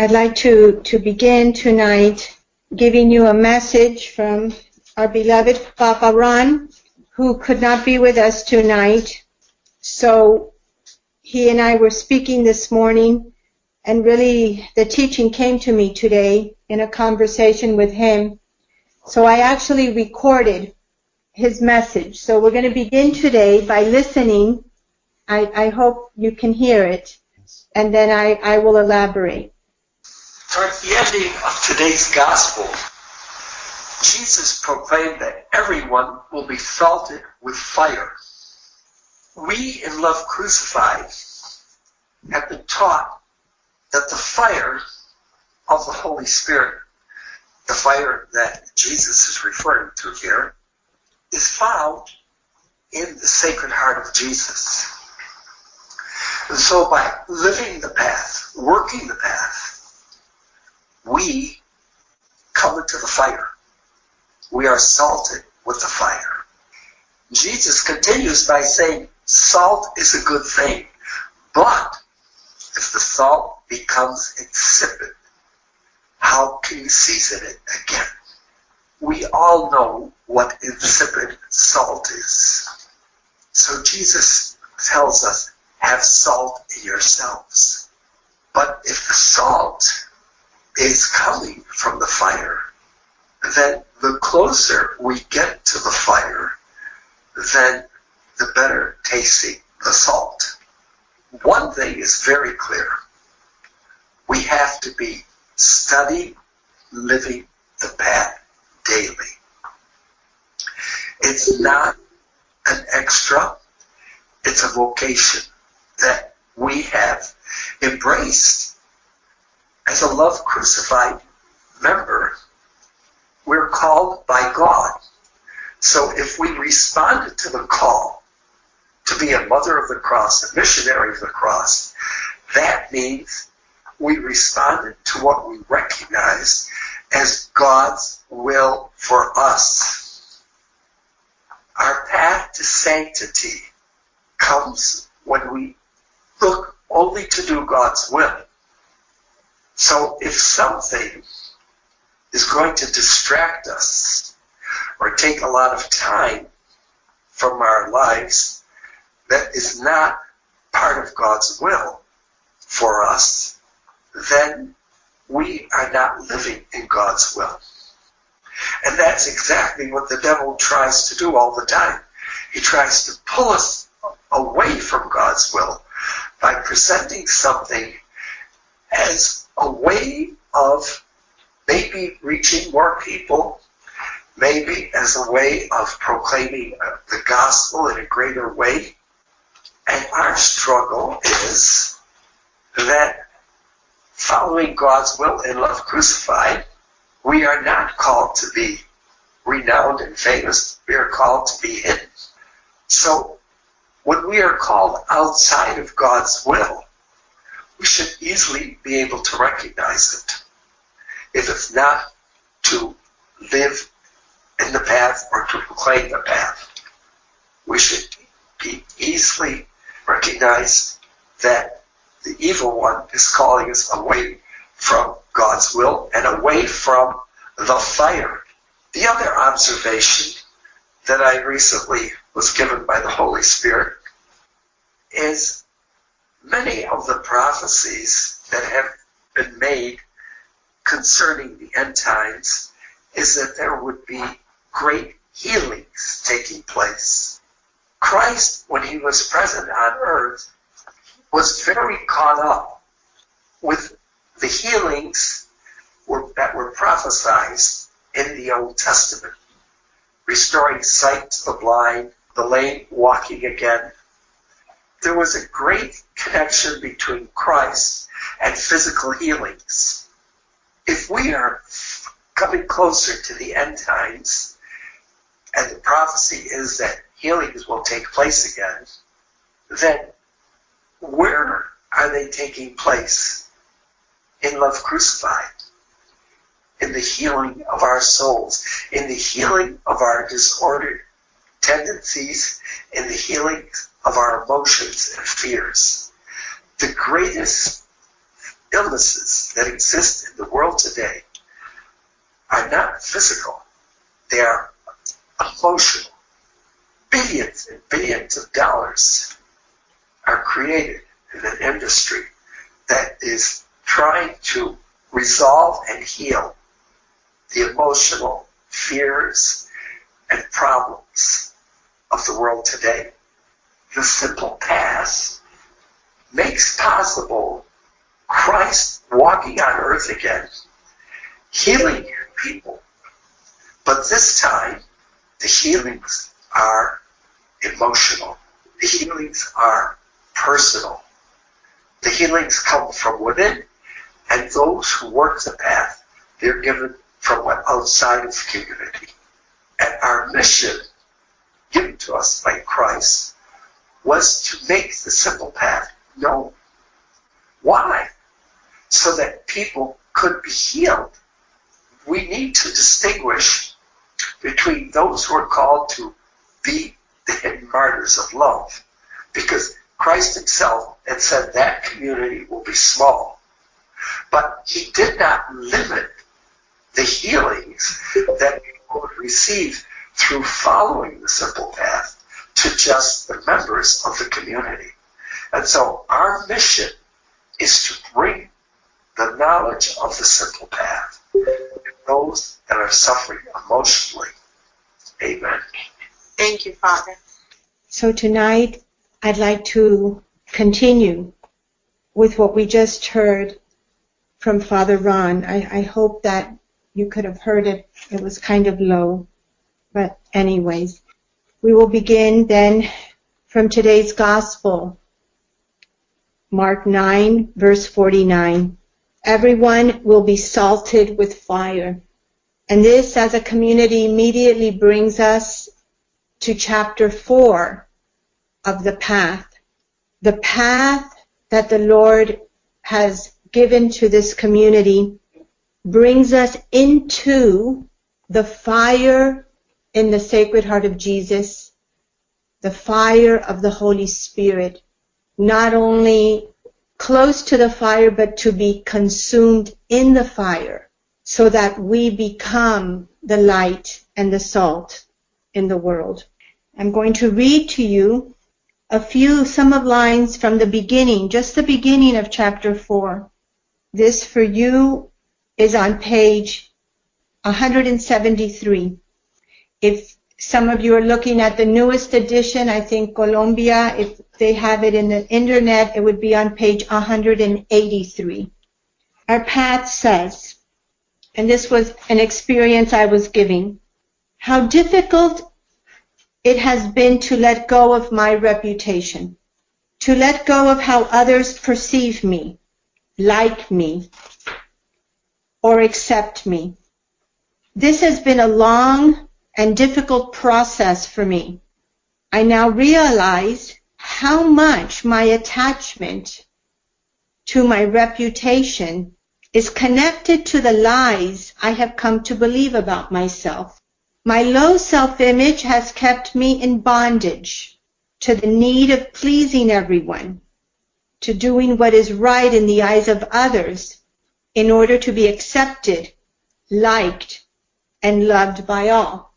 I'd like to, to begin tonight giving you a message from our beloved Papa Ron, who could not be with us tonight. So he and I were speaking this morning, and really the teaching came to me today in a conversation with him. So I actually recorded his message. So we're going to begin today by listening. I, I hope you can hear it, and then I, I will elaborate. Towards the ending of today's gospel, Jesus proclaimed that everyone will be salted with fire. We in Love Crucified have been taught that the fire of the Holy Spirit, the fire that Jesus is referring to here, is found in the Sacred Heart of Jesus. And so by living the path, working the path, we come into the fire. We are salted with the fire. Jesus continues by saying, salt is a good thing, but if the salt becomes insipid, how can you season it again? We all know what insipid salt is. So Jesus tells us, have salt in yourselves. But if the salt is coming from the fire, then the closer we get to the fire, then the better tasting the salt. One thing is very clear. We have to be studying, living the path daily. It's not an extra, it's a vocation that we have embraced. As a love crucified member, we're called by God. So if we responded to the call to be a mother of the cross, a missionary of the cross, that means we responded to what we recognize as God's will for us. Our path to sanctity comes when we look only to do God's will. So if something is going to distract us or take a lot of time from our lives that is not part of God's will for us, then we are not living in God's will. And that's exactly what the devil tries to do all the time. He tries to pull us away from God's will by presenting something as a way of maybe reaching more people, maybe as a way of proclaiming uh, the gospel in a greater way. And our struggle is that following God's will in love crucified, we are not called to be renowned and famous. We are called to be hidden. So when we are called outside of God's will, we should easily be able to recognize it. If it's not to live in the path or to proclaim the path, we should be easily recognize that the evil one is calling us away from God's will and away from the fire. The other observation that I recently was given by the Holy Spirit is many of the prophecies that have been made concerning the end times is that there would be great healings taking place. Christ, when he was present on earth, was very caught up with the healings were, that were prophesied in the Old Testament. Restoring sight to the blind, the lame walking again. There was a great connection between Christ and physical healings. If we are coming closer to the end times, and the prophecy is that healings will take place again, then where are they taking place? In love crucified. In the healing of our souls. In the healing of our disordered tendencies. In the healing of our emotions and fears. The greatest illnesses that exist in the world today are not physical, they are emotional. Billions and billions of dollars are created in an industry that is trying to resolve and heal the emotional fears and problems of the world today. The simple path makes possible Christ walking on earth again, healing people. But this time, the healings are emotional. The healings are personal. The healings come from within, and those who work the path, they're given from outside of the community. And our mission, given to us by Christ, was to make the simple path known. Why? So that people could be healed. We need to distinguish between those who are called to be the hidden martyrs of love. Because Christ himself had said that community will be small. But he did not limit the healings that people would receive through following the simple path to just the members of the community. And so our mission is to bring the knowledge of the simple path to those that are suffering emotionally. Amen. Thank you, Father. So tonight, I'd like to continue with what we just heard from Father Ron. I, I hope that you could have heard it. It was kind of low. But anyways, we will begin then from today's gospel. Mark 9 verse 49. Everyone will be salted with fire. And this as a community immediately brings us to chapter 4 of the path. The path that the Lord has given to this community brings us into the fire in the Sacred Heart of Jesus, the fire of the Holy Spirit, not only close to the fire, but to be consumed in the fire so that we become the light and the salt in the world. I'm going to read to you a few, some of lines from the beginning, just the beginning of chapter 4. This for you is on page 173. If some of you are looking at the newest edition, I think Colombia, if they have it in the internet, it would be on page 183. Our path says, and this was an experience I was giving, how difficult it has been to let go of my reputation, to let go of how others perceive me, like me, or accept me. This has been a long and difficult process for me. I now realize how much my attachment to my reputation is connected to the lies I have come to believe about myself. My low self-image has kept me in bondage to the need of pleasing everyone, to doing what is right in the eyes of others in order to be accepted, liked, and loved by all.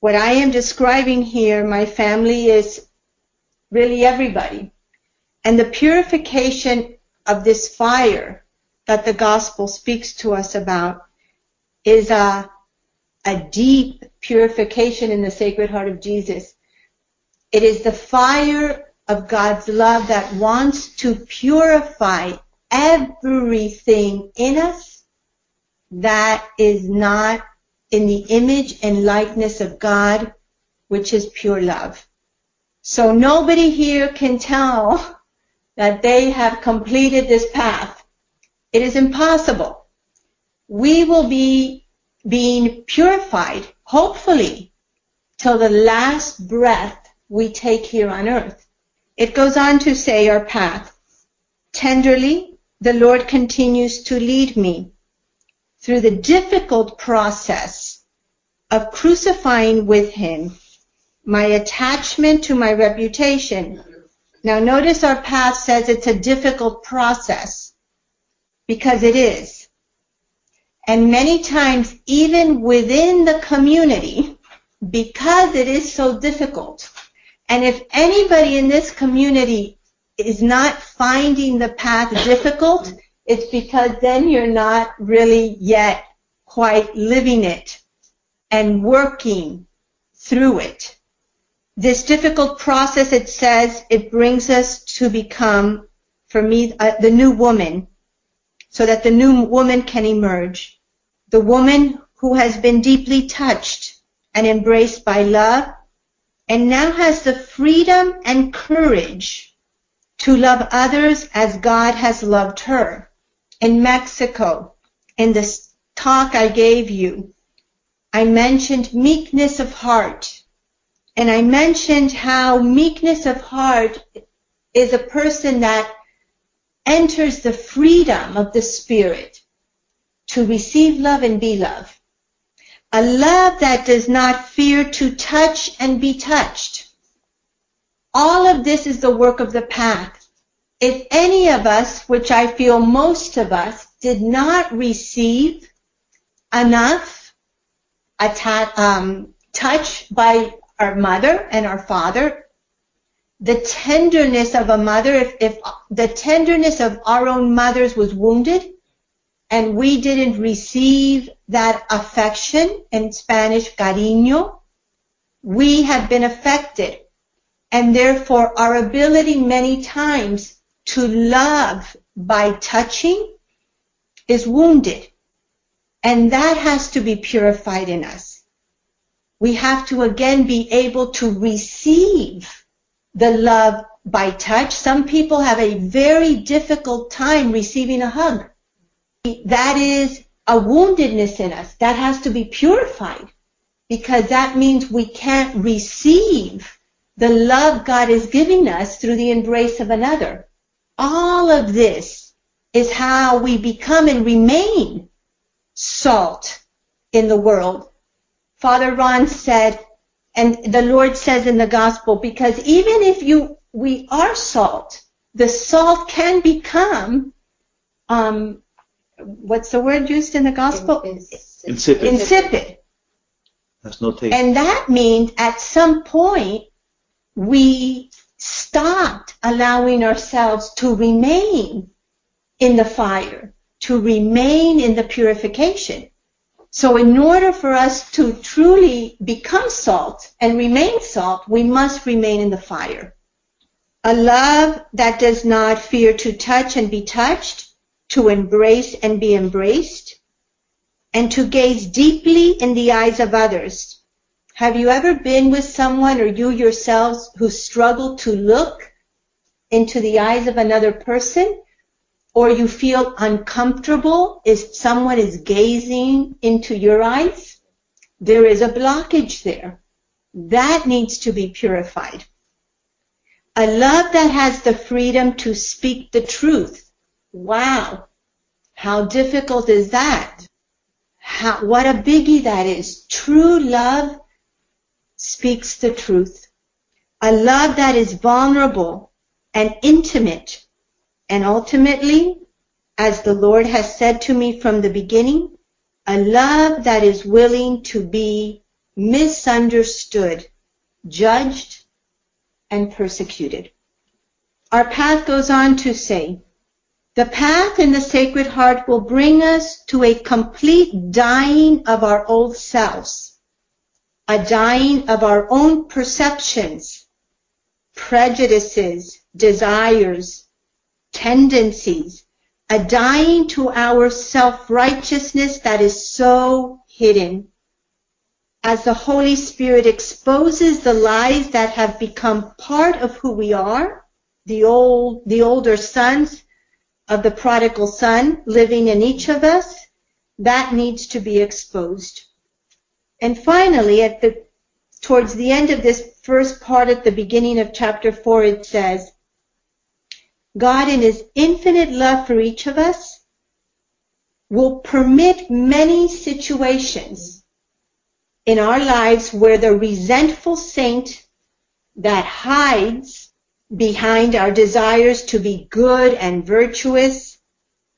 What I am describing here, my family is really everybody. And the purification of this fire that the gospel speaks to us about is a, a deep purification in the Sacred Heart of Jesus. It is the fire of God's love that wants to purify everything in us that is not in the image and likeness of God, which is pure love. So nobody here can tell that they have completed this path. It is impossible. We will be being purified, hopefully, till the last breath we take here on earth. It goes on to say our path. Tenderly, the Lord continues to lead me through the difficult process of crucifying with Him my attachment to my reputation. Now notice our path says it's a difficult process. because it is. And many times, even within the community, because it is so difficult, and if anybody in this community is not finding the path difficult, it's because then you're not really yet quite living it and working through it. This difficult process, it says, it brings us to become, for me, uh, the new woman, so that the new woman can emerge. The woman who has been deeply touched and embraced by love and now has the freedom and courage to love others as God has loved her. In Mexico, in this talk I gave you, I mentioned meekness of heart and I mentioned how meekness of heart is a person that enters the freedom of the Spirit to receive love and be loved. A love that does not fear to touch and be touched. All of this is the work of the path. If any of us, which I feel most of us, did not receive enough um, touch by our mother and our father, the tenderness of a mother, if, if the tenderness of our own mothers was wounded and we didn't receive that affection, in Spanish, cariño, we have been affected. And therefore our ability many times to love by touching is wounded. And that has to be purified in us we have to again be able to receive the love by touch. Some people have a very difficult time receiving a hug. That is a woundedness in us. That has to be purified because that means we can't receive the love God is giving us through the embrace of another. All of this is how we become and remain salt in the world Father Ron said, and the Lord says in the gospel, because even if you, we are salt, the salt can become, um, what's the word used in the gospel? Insipid. Insipid. That's no taste. And that means at some point we stopped allowing ourselves to remain in the fire, to remain in the purification. So in order for us to truly become salt and remain salt, we must remain in the fire. A love that does not fear to touch and be touched, to embrace and be embraced, and to gaze deeply in the eyes of others. Have you ever been with someone or you yourselves who struggle to look into the eyes of another person or you feel uncomfortable if someone is gazing into your eyes, there is a blockage there. That needs to be purified. A love that has the freedom to speak the truth. Wow. How difficult is that? How, what a biggie that is. True love speaks the truth. A love that is vulnerable and intimate and ultimately, as the Lord has said to me from the beginning, a love that is willing to be misunderstood, judged, and persecuted. Our path goes on to say, the path in the Sacred Heart will bring us to a complete dying of our old selves, a dying of our own perceptions, prejudices, desires, tendencies, a dying to our self-righteousness that is so hidden. As the Holy Spirit exposes the lies that have become part of who we are, the old, the older sons of the prodigal son living in each of us, that needs to be exposed. And finally, at the, towards the end of this first part at the beginning of chapter 4, it says, God in his infinite love for each of us will permit many situations in our lives where the resentful saint that hides behind our desires to be good and virtuous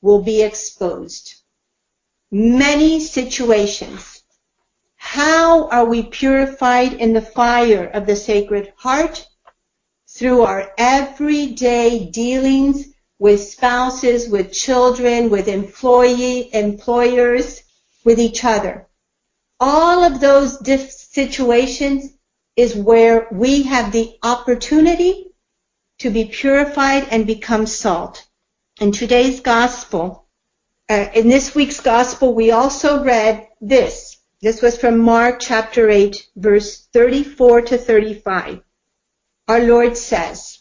will be exposed. Many situations. How are we purified in the fire of the Sacred Heart? Through our everyday dealings with spouses, with children, with employee, employers, with each other. All of those diff- situations is where we have the opportunity to be purified and become salt. In today's gospel, uh, in this week's gospel, we also read this. This was from Mark chapter 8, verse 34 to 35. Our Lord says,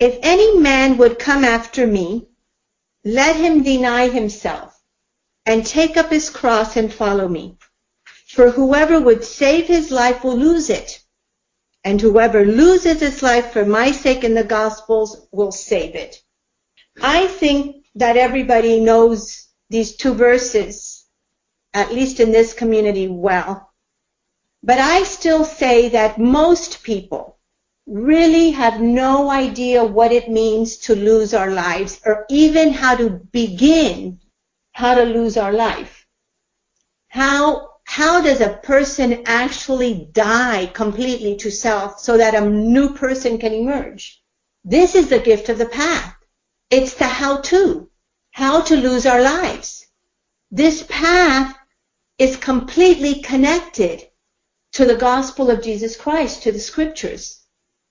If any man would come after me, let him deny himself and take up his cross and follow me. For whoever would save his life will lose it. And whoever loses his life for my sake and the Gospels will save it. I think that everybody knows these two verses, at least in this community, well. But I still say that most people really have no idea what it means to lose our lives or even how to begin how to lose our life. How how does a person actually die completely to self so that a new person can emerge? This is the gift of the path. It's the how to, how to lose our lives. This path is completely connected to the gospel of Jesus Christ, to the scriptures.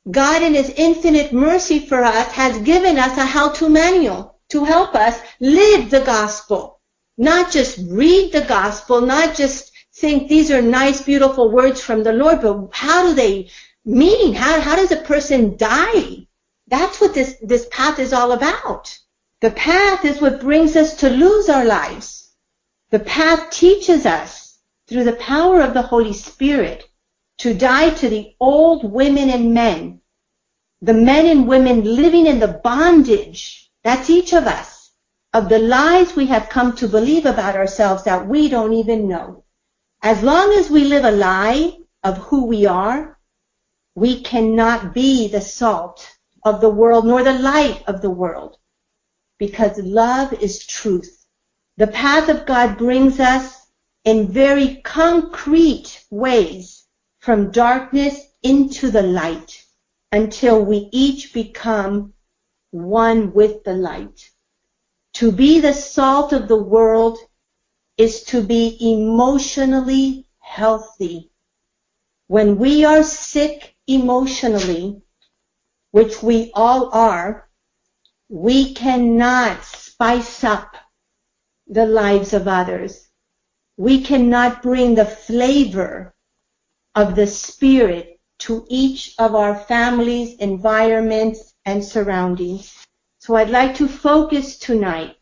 God in his infinite mercy for us has given us a how-to manual to help us live the gospel. Not just read the gospel, not just think these are nice, beautiful words from the Lord, but how do they mean? How, how does a person die? That's what this, this path is all about. The path is what brings us to lose our lives. The path teaches us through the power of the Holy Spirit to die to the old women and men, the men and women living in the bondage, that's each of us, of the lies we have come to believe about ourselves that we don't even know. As long as we live a lie of who we are, we cannot be the salt of the world nor the light of the world because love is truth. The path of God brings us in very concrete ways from darkness into the light until we each become one with the light. To be the salt of the world is to be emotionally healthy. When we are sick emotionally, which we all are, we cannot spice up the lives of others. We cannot bring the flavor of the Spirit to each of our families, environments, and surroundings. So I'd like to focus tonight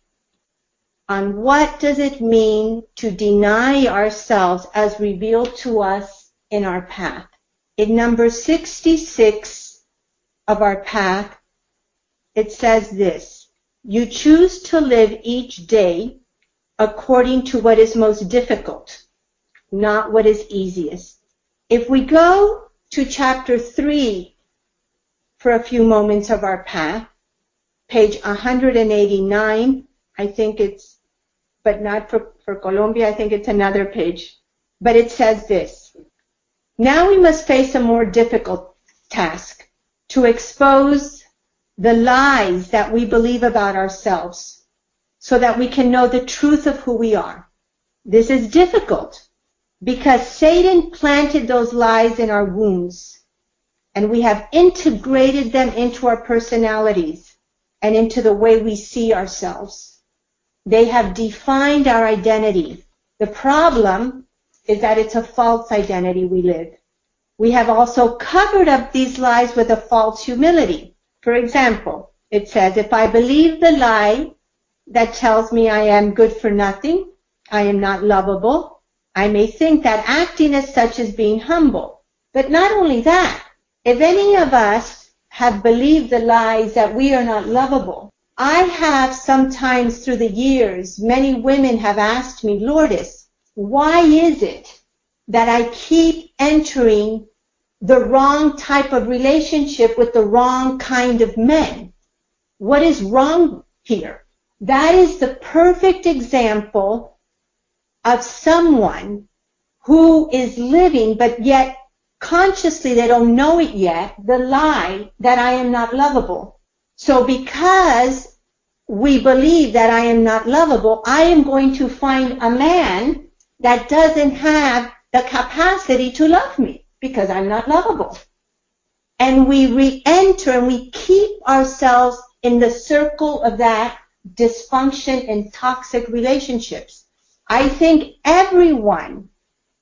on what does it mean to deny ourselves as revealed to us in our path. In number 66 of our path, it says this, you choose to live each day according to what is most difficult, not what is easiest. If we go to chapter 3 for a few moments of our path, page 189, I think it's but not for, for Colombia. I think it's another page. But it says this. Now we must face a more difficult task to expose the lies that we believe about ourselves so that we can know the truth of who we are. This is difficult because Satan planted those lies in our wounds and we have integrated them into our personalities and into the way we see ourselves. They have defined our identity. The problem is that it's a false identity we live. We have also covered up these lies with a false humility. For example, it says, if I believe the lie that tells me I am good for nothing, I am not lovable, I may think that acting as such is being humble. But not only that, if any of us have believed the lies that we are not lovable, I have sometimes through the years, many women have asked me, Lourdes, why is it that I keep entering the wrong type of relationship with the wrong kind of men? What is wrong here? That is the perfect example of someone who is living, but yet consciously they don't know it yet, the lie that I am not lovable. So because we believe that I am not lovable, I am going to find a man that doesn't have the capacity to love me because I'm not lovable. And we re-enter and we keep ourselves in the circle of that dysfunction and toxic relationships. I think everyone,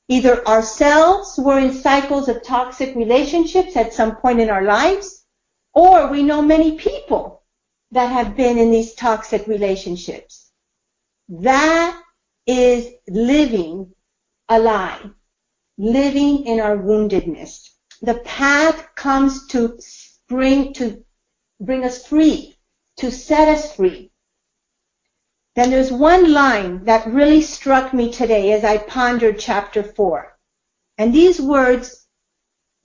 either ourselves were in cycles of toxic relationships at some point in our lives, or we know many people that have been in these toxic relationships. That is living a lie, living in our woundedness. The path comes to bring to bring us free, to set us free. Then there's one line that really struck me today as I pondered chapter 4. And these words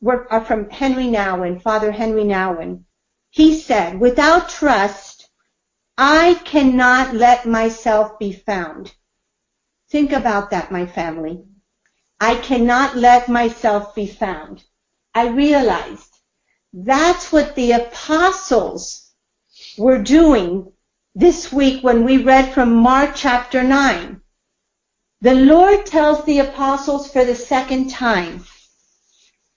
were, are from Henry Nouwen, Father Henry Nouwen. He said, without trust, I cannot let myself be found. Think about that, my family. I cannot let myself be found. I realized that's what the apostles were doing this week when we read from Mark chapter 9. The Lord tells the apostles for the second time,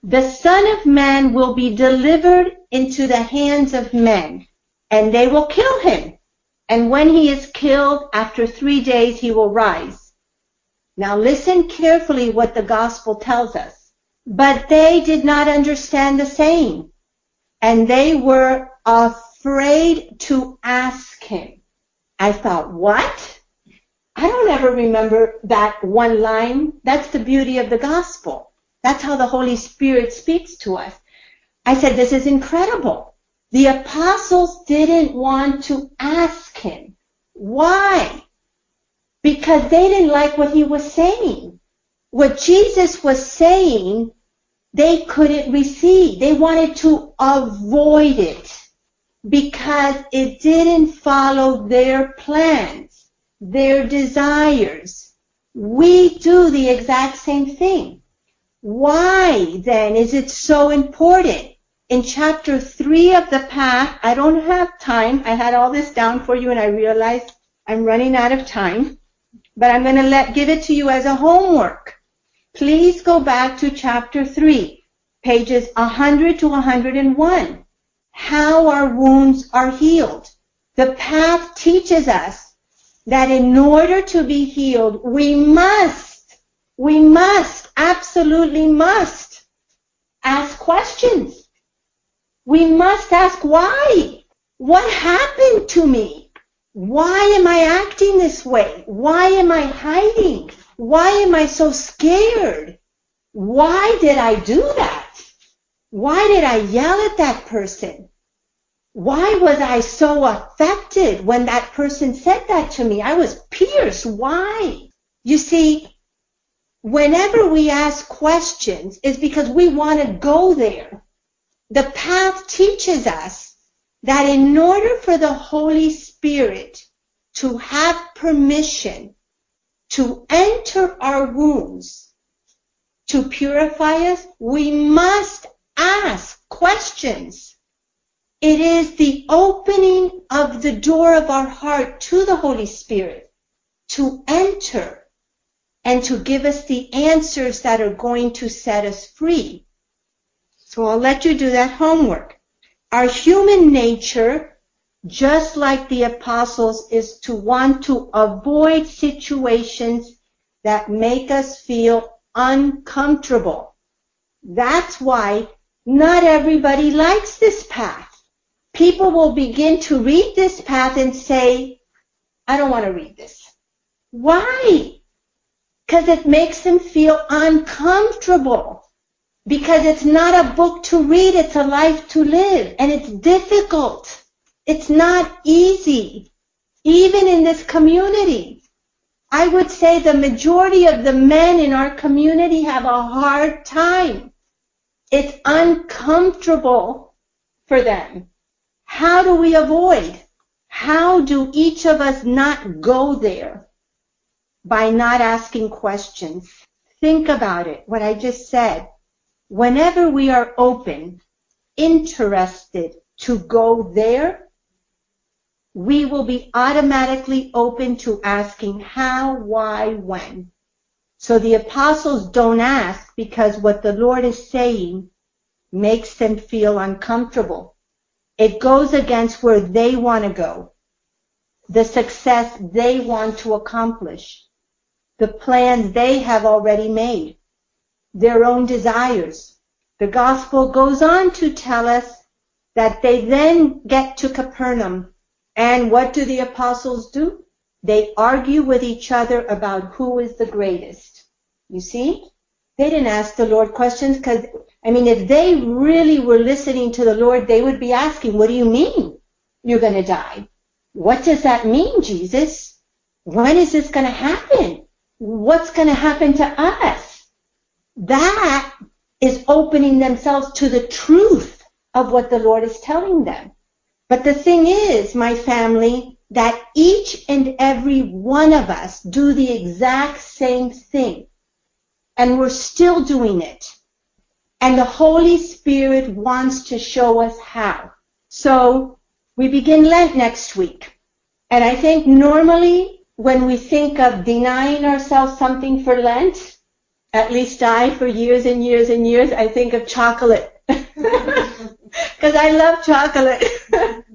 the Son of Man will be delivered into the hands of men, and they will kill him. And when he is killed, after three days he will rise. Now listen carefully what the gospel tells us. But they did not understand the saying, and they were afraid to ask him. I thought, what? I don't ever remember that one line. That's the beauty of the gospel. That's how the Holy Spirit speaks to us. I said, this is incredible. The apostles didn't want to ask him. Why? Because they didn't like what he was saying. What Jesus was saying, they couldn't receive. They wanted to avoid it because it didn't follow their plans, their desires. We do the exact same thing. Why then is it so important? In chapter 3 of the path, I don't have time. I had all this down for you and I realized I'm running out of time. But I'm going to let, give it to you as a homework. Please go back to chapter 3, pages 100 to 101 how our wounds are healed. The path teaches us that in order to be healed, we must, we must, absolutely must ask questions. We must ask why. What happened to me? Why am I acting this way? Why am I hiding? Why am I so scared? Why did I do that? Why did I yell at that person? Why was I so affected when that person said that to me? I was pierced. Why? You see, whenever we ask questions, it's because we want to go there. The path teaches us that in order for the Holy Spirit to have permission to enter our wounds, to purify us, we must ask questions. It is the opening of the door of our heart to the Holy Spirit to enter and to give us the answers that are going to set us free. So I'll let you do that homework. Our human nature, just like the apostles, is to want to avoid situations that make us feel uncomfortable. That's why not everybody likes this path. People will begin to read this path and say, I don't want to read this. Why? Because it makes them feel uncomfortable. Because it's not a book to read, it's a life to live. And it's difficult. It's not easy. Even in this community. I would say the majority of the men in our community have a hard time it's uncomfortable for them. How do we avoid? How do each of us not go there by not asking questions? Think about it, what I just said. Whenever we are open, interested to go there, we will be automatically open to asking how, why, when. So the apostles don't ask because what the Lord is saying makes them feel uncomfortable. It goes against where they want to go, the success they want to accomplish, the plans they have already made, their own desires. The gospel goes on to tell us that they then get to Capernaum and what do the apostles do? They argue with each other about who is the greatest. You see? They didn't ask the Lord questions because, I mean, if they really were listening to the Lord, they would be asking, what do you mean you're going to die? What does that mean, Jesus? When is this going to happen? What's going to happen to us? That is opening themselves to the truth of what the Lord is telling them. But the thing is, my family, that each and every one of us do the exact same thing. And we're still doing it. And the Holy Spirit wants to show us how. So we begin Lent next week. And I think normally when we think of denying ourselves something for Lent, at least I, for years and years and years, I think of chocolate. Because I love chocolate.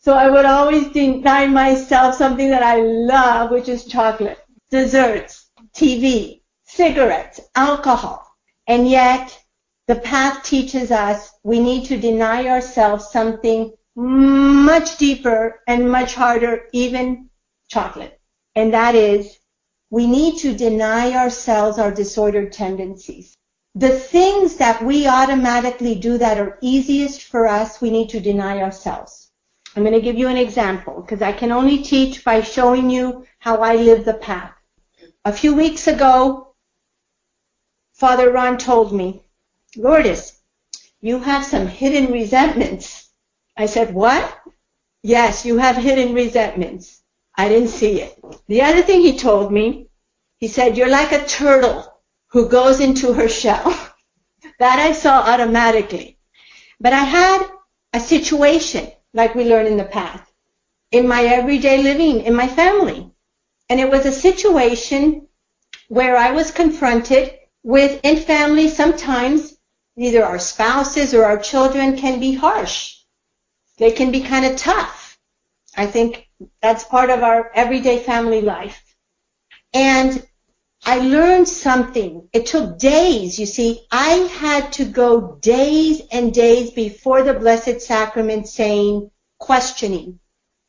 so I would always deny myself something that I love, which is chocolate, desserts, TV, cigarettes, alcohol. And yet, the path teaches us we need to deny ourselves something much deeper and much harder, even chocolate. And that is, we need to deny ourselves our disordered tendencies. The things that we automatically do that are easiest for us, we need to deny ourselves. I'm going to give you an example because I can only teach by showing you how I live the path. A few weeks ago, Father Ron told me, Lourdes, you have some hidden resentments. I said, what? Yes, you have hidden resentments. I didn't see it. The other thing he told me, he said, you're like a turtle who goes into her shell. that I saw automatically. But I had a situation, like we learned in the path, in my everyday living, in my family. And it was a situation where I was confronted with, in family, sometimes either our spouses or our children can be harsh. They can be kind of tough. I think that's part of our everyday family life. And I learned something. It took days, you see. I had to go days and days before the Blessed Sacrament saying, questioning,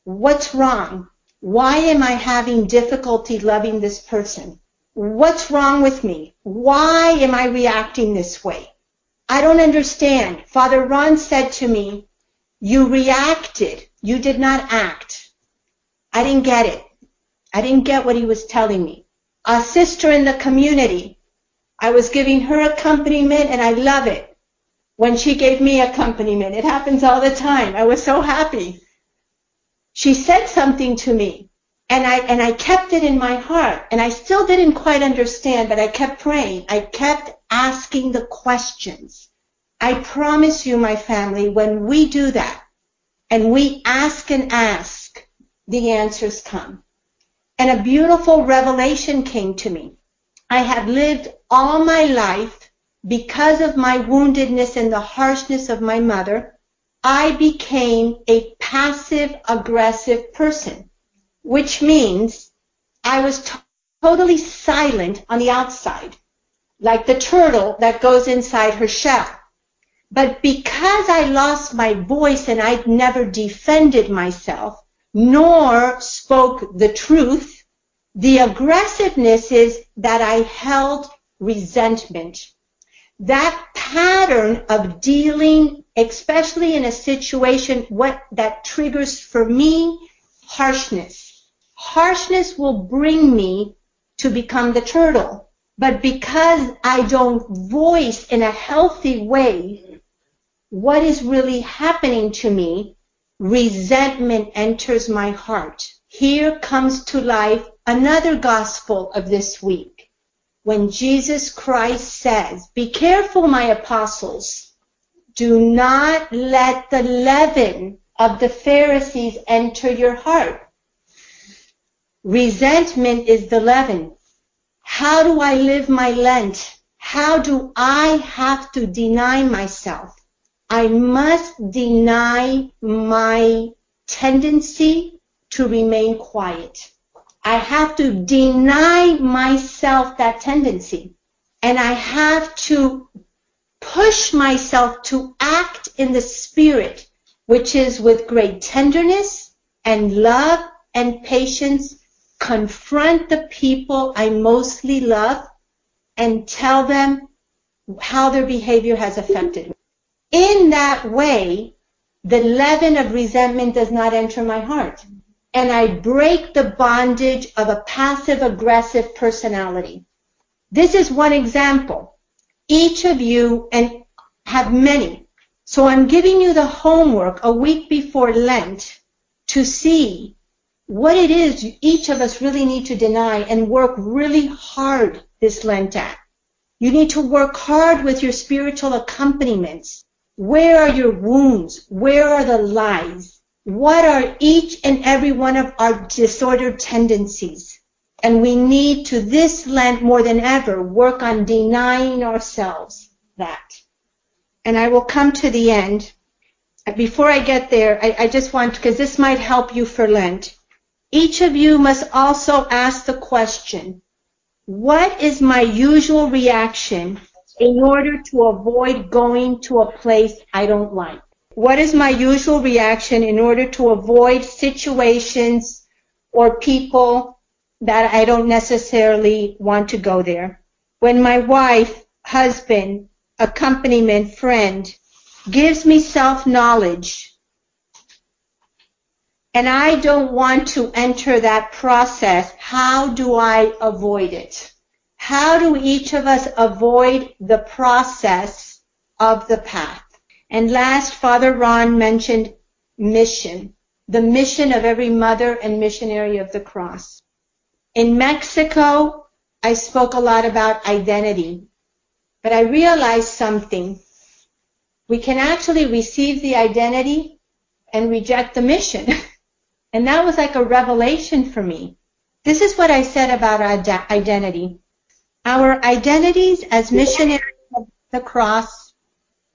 what's wrong? Why am I having difficulty loving this person? What's wrong with me? Why am I reacting this way? I don't understand. Father Ron said to me, you reacted. You did not act. I didn't get it. I didn't get what he was telling me a sister in the community. I was giving her accompaniment and I love it when she gave me accompaniment. It happens all the time. I was so happy. She said something to me and I, and I kept it in my heart and I still didn't quite understand, but I kept praying. I kept asking the questions. I promise you, my family, when we do that and we ask and ask, the answers come and a beautiful revelation came to me. I had lived all my life because of my woundedness and the harshness of my mother. I became a passive aggressive person, which means I was t- totally silent on the outside, like the turtle that goes inside her shell. But because I lost my voice and I'd never defended myself, nor spoke the truth. The aggressiveness is that I held resentment. That pattern of dealing, especially in a situation what that triggers for me harshness. Harshness will bring me to become the turtle. But because I don't voice in a healthy way what is really happening to me, resentment enters my heart. Here comes to life another gospel of this week when Jesus Christ says, Be careful, my apostles. Do not let the leaven of the Pharisees enter your heart. Resentment is the leaven. How do I live my Lent? How do I have to deny myself? I must deny my tendency to remain quiet. I have to deny myself that tendency. And I have to push myself to act in the spirit, which is with great tenderness and love and patience, confront the people I mostly love and tell them how their behavior has affected me. In that way, the leaven of resentment does not enter my heart. And I break the bondage of a passive aggressive personality. This is one example. Each of you, and have many. So I'm giving you the homework a week before Lent to see what it is each of us really need to deny and work really hard this Lent at. You need to work hard with your spiritual accompaniments. Where are your wounds? Where are the lies? What are each and every one of our disordered tendencies? And we need to this Lent more than ever work on denying ourselves that. And I will come to the end. Before I get there, I, I just want, because this might help you for Lent. Each of you must also ask the question, what is my usual reaction in order to avoid going to a place I don't like? What is my usual reaction in order to avoid situations or people that I don't necessarily want to go there? When my wife, husband, accompaniment, friend gives me self-knowledge and I don't want to enter that process, how do I avoid it? How do each of us avoid the process of the path? And last, Father Ron mentioned mission, the mission of every mother and missionary of the cross. In Mexico, I spoke a lot about identity, but I realized something. We can actually receive the identity and reject the mission. and that was like a revelation for me. This is what I said about our identity. Our identities as missionaries of the cross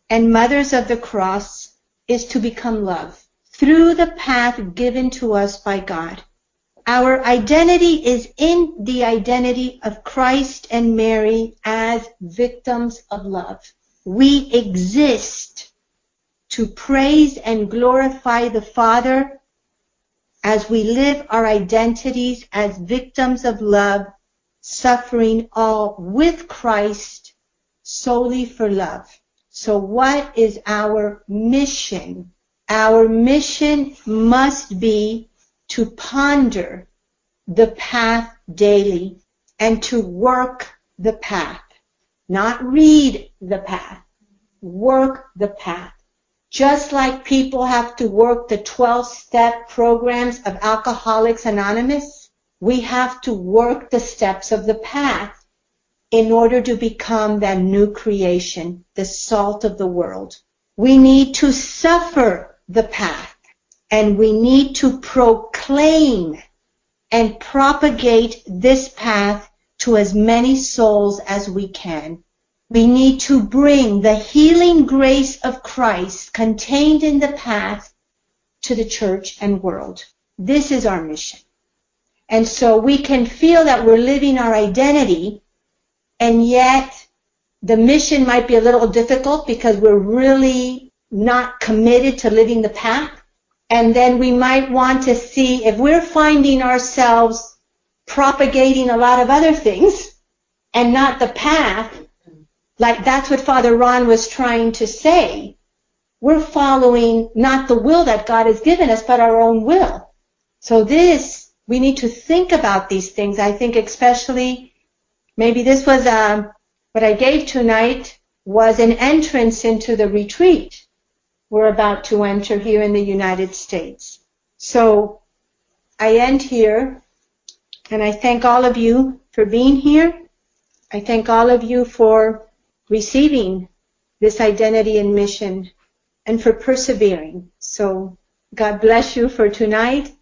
and mothers of the cross is to become love through the path given to us by God. Our identity is in the identity of Christ and Mary as victims of love. We exist to praise and glorify the Father as we live our identities as victims of love suffering all with Christ solely for love. So what is our mission? Our mission must be to ponder the path daily and to work the path. Not read the path. Work the path. Just like people have to work the 12 step programs of Alcoholics Anonymous, we have to work the steps of the path in order to become that new creation, the salt of the world. We need to suffer the path and we need to proclaim and propagate this path to as many souls as we can. We need to bring the healing grace of Christ contained in the path to the church and world. This is our mission. And so we can feel that we're living our identity, and yet the mission might be a little difficult because we're really not committed to living the path. And then we might want to see if we're finding ourselves propagating a lot of other things and not the path, like that's what Father Ron was trying to say. We're following not the will that God has given us, but our own will. So this we need to think about these things. I think especially, maybe this was um, what I gave tonight was an entrance into the retreat. we're about to enter here in the United States. So I end here and I thank all of you for being here. I thank all of you for receiving this identity and mission and for persevering. So God bless you for tonight